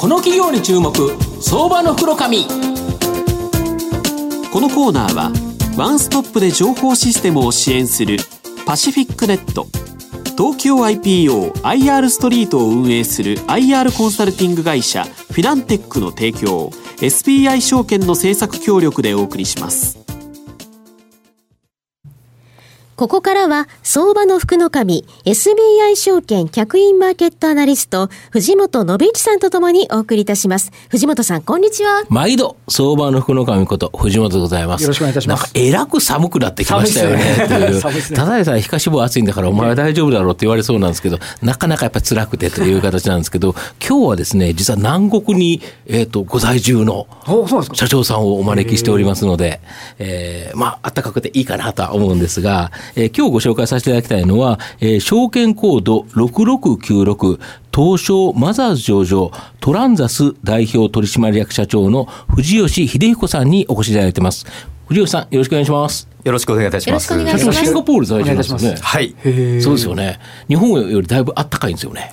この企業に注目。相場の袋紙。このコーナーはワンストップで情報システムを支援するパシフィックネット。東京 IPOIR ストリートを運営する IR コンサルティング会社フィナンテックの提供 SBI 証券の政策協力でお送りします。ここからは、相場の福の神、SBI 証券客員マーケットアナリスト、藤本信一さんとともにお送りいたします。藤本さん、こんにちは。毎度、相場の福の神こと、藤本でございます。よろしくお願いいたします。なんか、えらく寒くなってきましたよね。という。ただでさえ皮下脂肪暑いんだから、お前は大丈夫だろうって言われそうなんですけど、なかなかやっぱり辛くてという形なんですけど、今日はですね、実は南国に、えっ、ー、と、ご在住の社長さんをお招きしておりますので、えー、まあ、暖かくていいかなとは思うんですが、えー、今日ご紹介させていただきたいのは、えー、証券コード6696東証マザーズ上場トランザス代表取締役社長の藤吉秀彦さんにお越しいただいてます。藤吉さん、よろしくお願いします。よろしくお願いいたします。よろしくお願いします。シンガポール在住ですね。はい。そうですよね。日本よりだいぶ暖かいんですよね。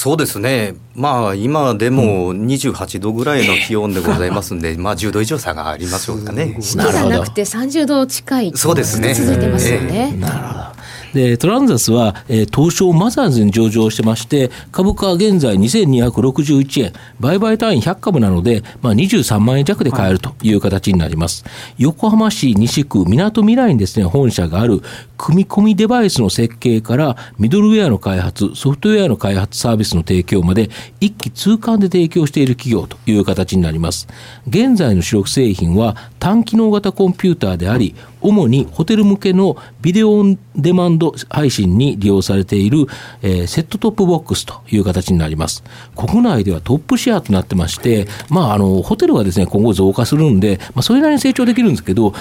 そうですね、まあ、今でも28度ぐらいの気温でございますんで、うん、まあ10度以上差がありますよね。湿度がなくて30度近いそうですね。続いてますよね。なるほどで、トランザスは、えー、東証マザーズに上場してまして、株価は現在2261円、売買単位100株なので、まあ、23万円弱で買えるという形になります。はい、横浜市西区みなとみらいにですね、本社がある、組み込みデバイスの設計から、ミドルウェアの開発、ソフトウェアの開発サービスの提供まで、一気通貫で提供している企業という形になります。現在の主力製品は、単機能型コンピューターであり、主にホテル向けのビデオオンデマンド配信に利用されている、えー、セットトップボックスという形になります。国内ではトップシェアとなってまして、まあ、あの、ホテルがですね、今後増加するんで、まあ、それなりに成長できるんですけど、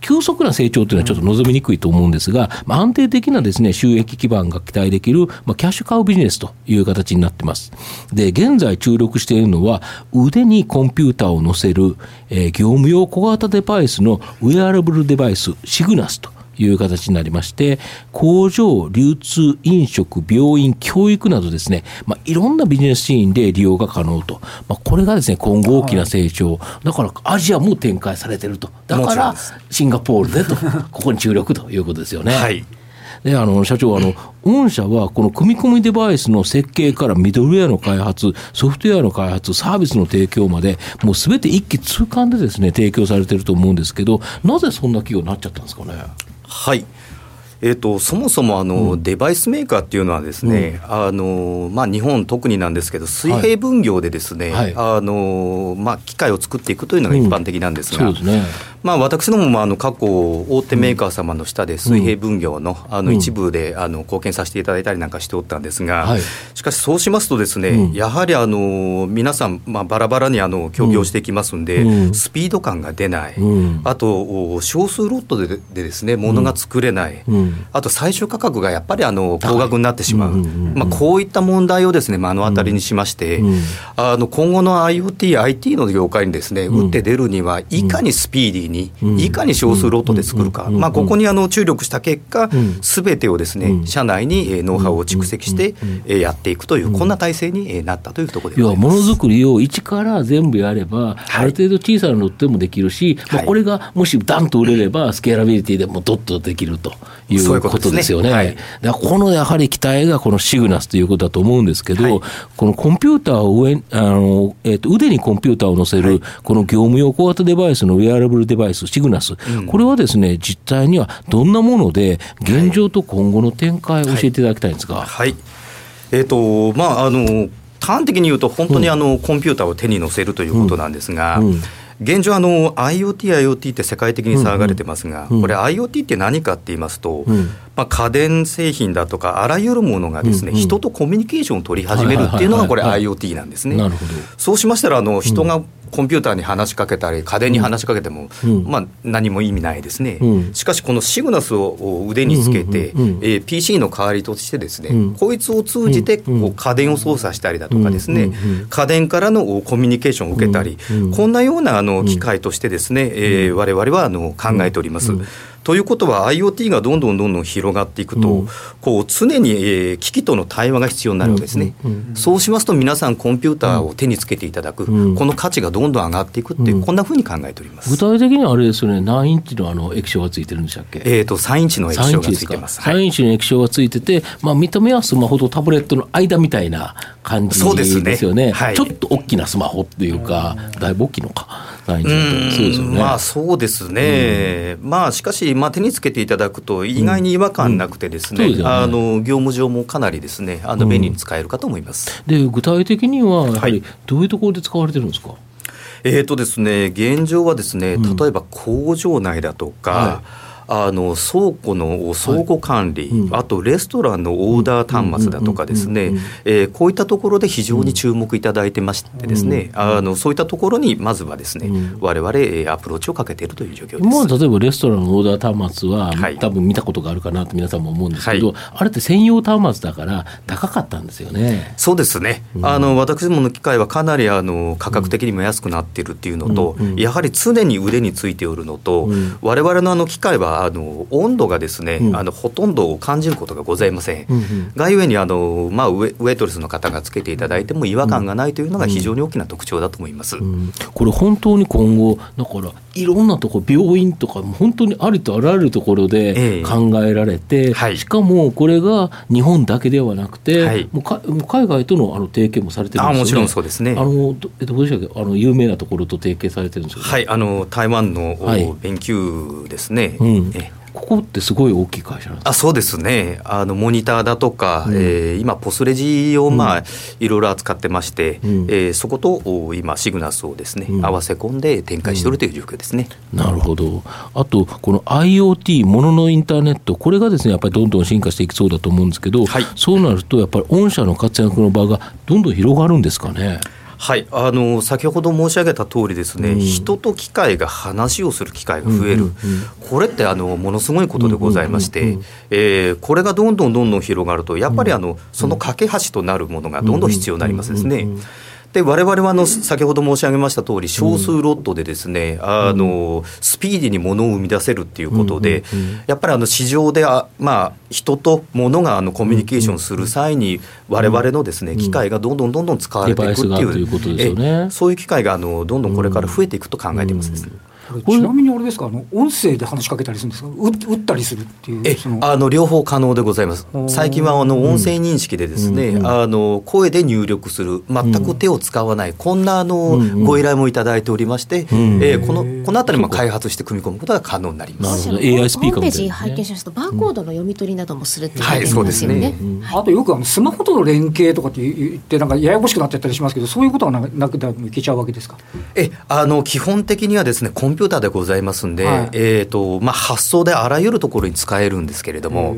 急速な成長というのはちょっと望みにくいと思うんですが、まあ、安定的なですね、収益基盤が期待できる、まあ、キャッシュカウビジネスという形になってます。で、現在注力しているのは、腕にコンピューターを載せる、えー、業務用小型デバイスのウェアラブルデバイス、シグナスという形になりまして、工場、流通、飲食、病院、教育などですね、まあ、いろんなビジネスシーンで利用が可能と。まあ、これがですね、今後大きな成長。だからアジアも展開されてると。だから、シンガポールでと、ここに注力ということですよね。はい。で、あの、社長、あの、御社はこの組み込みデバイスの設計からミドルウェアの開発、ソフトウェアの開発、サービスの提供まで、もうすべて一気通貫でですね、提供されてると思うんですけど、なぜそんな企業になっちゃったんですかね？はいえーと、そもそもあの、うん、デバイスメーカーっていうのはですね、うん、あのまあ、日本特になんですけど水平分業でですね、はい、あのまあ、機械を作っていくというのが一般的なんですが、うんすね、まあ、私どももあの過去大手メーカー様の下で水平分業のあの一部であの貢献させていただいたりなんかしておったんですが、はい、しかしそうしますとですね、やはりあの皆さん、まあ、バラバラにあの協業していきますんで、スピード感が出ない、あと少数ロットででですねものが作れない、あと最終価格がやっぱりあの高額になってしまう、まあ、こういった問題をですね目の当たりにしまして、あの今後の IoT、IT の業界にですね打って出るには、いかにスピーディーに、いかに少数ロットで作るか、まあ、ここにあの注力した結果、すべてをですね社内にノウハウを蓄積してやっていくという、こんな体制になったというところでございます。ものづくりを一から全部やれば、ある程度小さなロットでもできるし、まあ、これがもしダンと売れれば、スケーラビリティでもどっとできるという。ことですよね。はい、このやはり期待がこのシグナスということだと思うんですけど、はい、このコンピューターを上あの、えーと、腕にコンピューターを載せる、この業務用小型デバイスのウェアラブルデバイス、シグナス、うん、これはですね、実態にはどんなもので、現状と今後の展開を教えていただきたいんですが。はい、えーとまあ、あの端的に言うと、本当にあの、コンピューターを手に乗せるということなんですが、うんうん現状あの IoT、IoT って世界的に騒がれてますが、うんうん、これ IoT って何かって言いますと、うん、まあ、家電製品だとかあらゆるものがですね、うんうん、人とコミュニケーションを取り始めるっていうのがこれ IoT なんですね。そうしましたらあの人がコンピューターに話しかけたり家電に話しかけても、うん、まあ、何も意味ないですね、うん、しかしこのシグナスを腕につけて、うん、えー、PC の代わりとしてですね、こいつを通じてこう家電を操作したりだとかですね、家電からのコミュニケーションを受けたり、こんなようなあの機械としてですね、えー、我々はあの考えております。ということは IoT がどんどんどんどん広がっていくと、うん、こう常に、えー、機器との対話が必要になるわけですね、うんうんうん、そうしますと皆さんコンピューターを手につけていただく、うん、この価値がどんどん上がっていくっていう、こんなふうに考えております。具体的にはあれですよね。何インチのあの液晶がついてるんでしたっけ？えっ、ー、と3インチの液晶がついてます。3インチの液晶がついてて、まあ、見た目はスマホとタブレットの間みたいな感じですよね、ね。はい、ちょっと大きなスマホっていうか、だいぶ大きいのか、そうですよね。まあそうですね、うん、まあしかし、まあ、手につけていただくと、意外に違和感なくてですね、あの業務上もかなりですねあの便利に使えるかと思います、で具体的には、やはりどういうところで使われてるんですか、はい、えーとですね、現状はですね例えば工場内だとか、はいあの倉庫の倉庫管理、はい。うん、あとレストランのオーダー端末だとかですね。こういったところで非常に注目いただいてましてですね、うん、あのそういったところにまずはですね、うん、我々アプローチをかけているという状況です。もう例えばレストランのオーダー端末は、はい、多分見たことがあるかなと皆さんも思うんですけど、はい、あれって専用端末だから高かったんですよね。そうですね、あの私どもの機械はかなりあの価格的にも安くなっているっていうのと、やはり常に腕についておるのと、うん、我々のあの機械はあの温度がですね、うん、あのほとんど感じることがございません。うんうん、がゆえにあの、まあ、ウェウェイトレスの方がつけていただいても違和感がないというのが非常に大きな特徴だと思います。これ本当に今後だからいろんなところ病院とか本当にありとあらゆるところで考えられて、えはい、しかもこれが日本だけではなくて、はい、もうか海外とのあの提携もされてるんですよね。もちろんそうですね。あのえっとどうでしたっけあの有名なところと提携されてるんですはい。あの台湾の、はい、勉強ですね。うん、えここってすごい大きい会社なんですあそうですね。あのモニターだとか、うん、えー、今ポスレジをまあ、うん、いろいろ扱ってまして、うん、えー、そこと今シグナスをですね、うん、合わせ込んで展開しておるという状況ですね、なるほど。あとこの IoT もののインターネットこれがですねやっぱりどんどん進化していきそうだと思うんですけど、はい、そうなるとやっぱり御社の活躍の場がどんどん広がるんですかね？はいあの先ほど申し上げた通りですね、うん、人と機械が話をする機会が増える、うんうんうん、これってあのものすごいことでございまして、うんうんうん、えー、これがどんどんどんどん広がるとやっぱりあのその架け橋となるものがどんどん必要になりますですね。うんうんうんうんで我々はあの先ほど申し上げました通り少数ロットでですね、あのスピーディーにものを生み出せるっていうことで、やっぱりあの市場であ、まあ、人と物があのコミュニケーションする際に我々のですね機械がどんどんどんどん使われていくっていうそういう機会があのどんどんこれから増えていくと考えていますですね。ちなみにあれですか？あの音声で話しかけたりするんですか？打ったりするっていうえあの両方可能でございます。最近はあの音声認識でですね、うん、あの声で入力する全く手を使わない、こんなあの、ご依頼もいただいておりまして、うん、えー、このこのあたりも開発して組み込むことが可能になります。なるほど。AI スピーカーホームページ拝見しますとバーコードの読み取りなどもするっていうはいそうですね、あとよくあのスマホとの連携とかって言ってなんかややこしくなってたりしますけどそういうことはなくてもいけちゃうわけですか？えあの基本的にはですねコンピューターでございますますんで、はい、えーとまあ、発想であらゆるところに使えるんですけれども、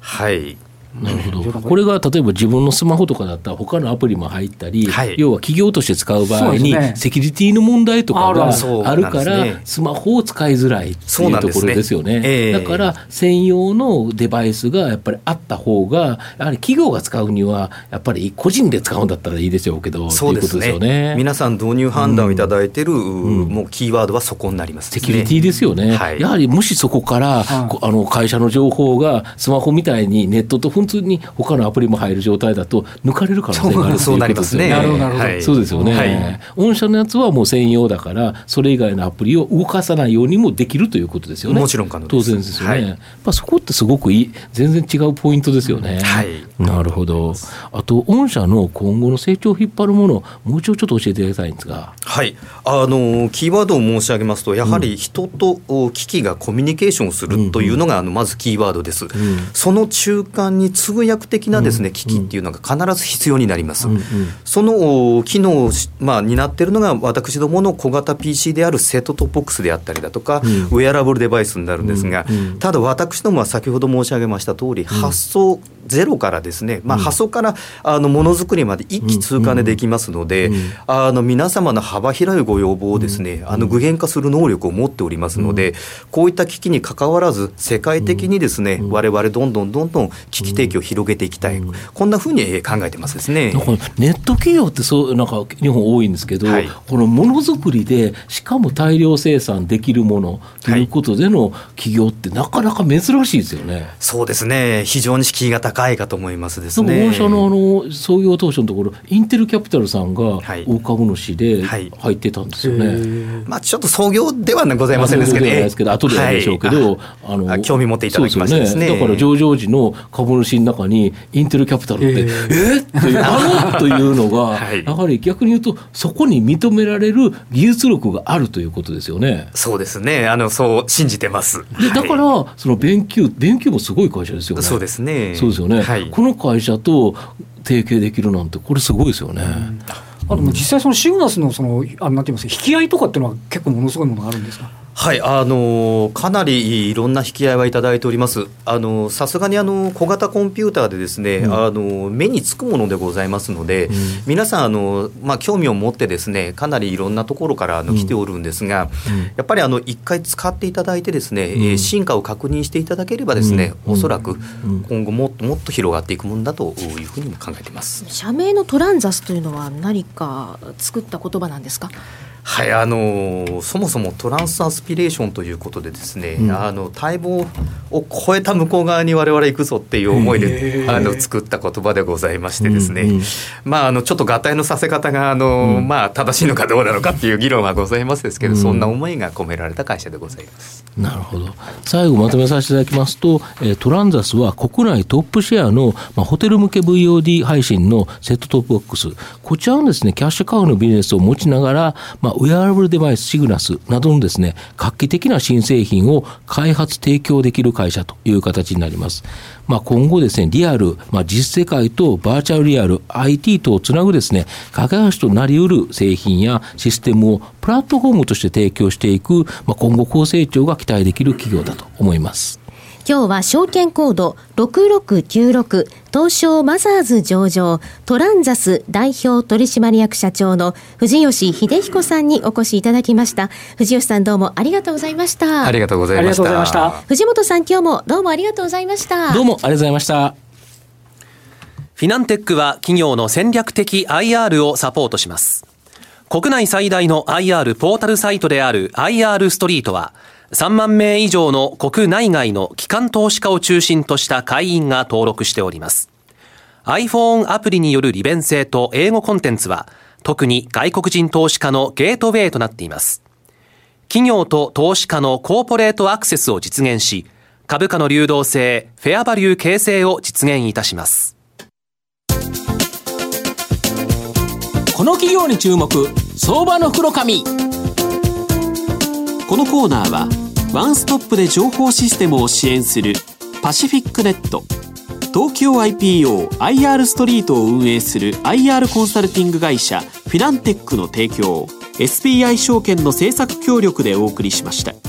はい、なるほど、これが例えば自分のスマホとかだったら他のアプリも入ったり、はい、要は企業として使う場合に、セキュリティの問題とかがあるから、スマホを使いづらいっていうところですよね、ね。えー、だから専用のデバイスがやっぱりあった方がやはり企業が使うにはやっぱり個人で使うんだったらいいでしょうけどそうですね、ね、皆さん導入判断をいただいてる、うん、もうキーワードはそこになります、ね、セキュリティですよね、はい、やはりもしそこから、あの会社の情報がスマホみたいにネットと普通に他のアプリも入る状態だと抜かれる可能性があるそうなりますね。なるほど、はい、そうですよね、はい、御社のやつはもう専用だから、それ以外のアプリを動かさないようにもできるということですよね。もちろん可能当然ですよね。はい、まあ、そこってすごくいい、全然違うポイントですよね。はい、なるほど。あと、御社の今後の成長を引っ張るもの、もうちょっと教えていただきたいんですが。はい、あのキーワードを申し上げますと、やはり人と機器がコミュニケーションするというのが、あのまずキーワードです。うん、その中間に通訳的なですね、機器っていうのが必ず必要になります。うん。うん、その機能を、まあ、担っているのが私どもの小型 PC であるセットトップボックスであったりだとか、うん、ウェアラブルデバイスになるんですが、うん。うん、ただ私どもは先ほど申し上げました通り、発想ゼロからですね、まあ、発想からあのものづくりまで一気通貫でできますので、あの皆様の幅広いご要望をですね、あの具現化する能力を持っておりますので、こういった機器にかかわらず世界的にですね、我々どんどんどんどん機器提供を広げていきたい、こんなふうに考えてますですね。ネット企業ってそうなんか日本多いんですけど、はい、このものづくりでしかも大量生産できるものということでの企業ってなかなか珍しいですよね。そうですね。非常に敷居が高いかと思いますですね。御社のあの創業当初のところインテルキャピタルさんが大株主で入ってたんですよね。はい、まあちょっと創業ではございませんですけど、ね、ですけど後ででしょうけど、はい、あの興味持っていただきましてですね、ね、だから上場時の株主の中にインテルキャピタルってえー、っていうあのというのが、はい、やはり逆に言うとそこに認められる技術力があるということですよね。そうですねあのそう信じてます。でだから、はい、その勉強勉強もすごい会社ですよね。そうですね。そうですよね。はい、この会社と提携できるなんてこれすごいですよね。うん。あと実際そのシグナスのそのあなんて言いますか引き合いとかっていうのは結構ものすごいものがあるんですか？はい、あのかなりいろんな引き合いはいただいております。あのさすがにあの小型コンピューターでですね、うん、あの目につくものでございますので、うん、皆さんあのまあ興味を持ってですね、かなりいろんなところからあの来ておるんですが、うん、やっぱりあの一回使っていただいてですね、うん、進化を確認していただければですね、うん、おそらく今後もっともっと広がっていくものだというふうにも考えています。社名のトランザスというのは何か作った言葉なんですか？はいあのそもそもトランスアスピレーションということでですね、うん、あの待望を超えた向こう側に我々行くぞっていう思いであの作った言葉でございましてですね、うんうん、まああのちょっと合体のさせ方があの、うん、まあ正しいのかどうなのかっていう議論はございますですけど、そんな思いが込められた会社でございます。なるほど、最後まとめさせていただきますと、えー、トランザスは国内トップシェアの、まあ、ホテル向け VOD 配信のセットトップボックス。こちらのですねキャッシュカウのビジネスを持ちながら、まあ、ウェアラブルデバイスシグナスなどのですね、画期的な新製品を開発提供できる会社という形になります。まあ、今後ですね、リアル、まあ、実世界とバーチャルリアル、IT とをつなぐですね、架け橋となり得る製品やシステムをプラットフォームとして提供していく、まあ、今後高成長が期待できる企業だと思います。今日は証券コード6696東証マザーズ上場トランザス代表取締役社長の藤吉秀彦さんにお越しいただきました。藤吉さんどうもありがとうございました。ありがとうございました。藤本さん今日もどうもありがとうございました。どうもありがとうございました。フィナンテックは企業の戦略的 IR をサポートします。国内最大の IR ポータルサイトである IR ストリートは3万名以上の国内外の機関投資家を中心とした会員が登録しております。iPhone アプリによる利便性と英語コンテンツは特に外国人投資家のゲートウェイとなっています。企業と投資家のコーポレートアクセスを実現し、株価の流動性、フェアバリュー形成を実現いたします。この企業に注目、相場の袋紙。このコーナーはワンストップで情報システムを支援するパシフィックネット東京 IPOIR ストリートを運営する IR コンサルティング会社フィナンテックの提供 SBI 証券の政策協力でお送りしました。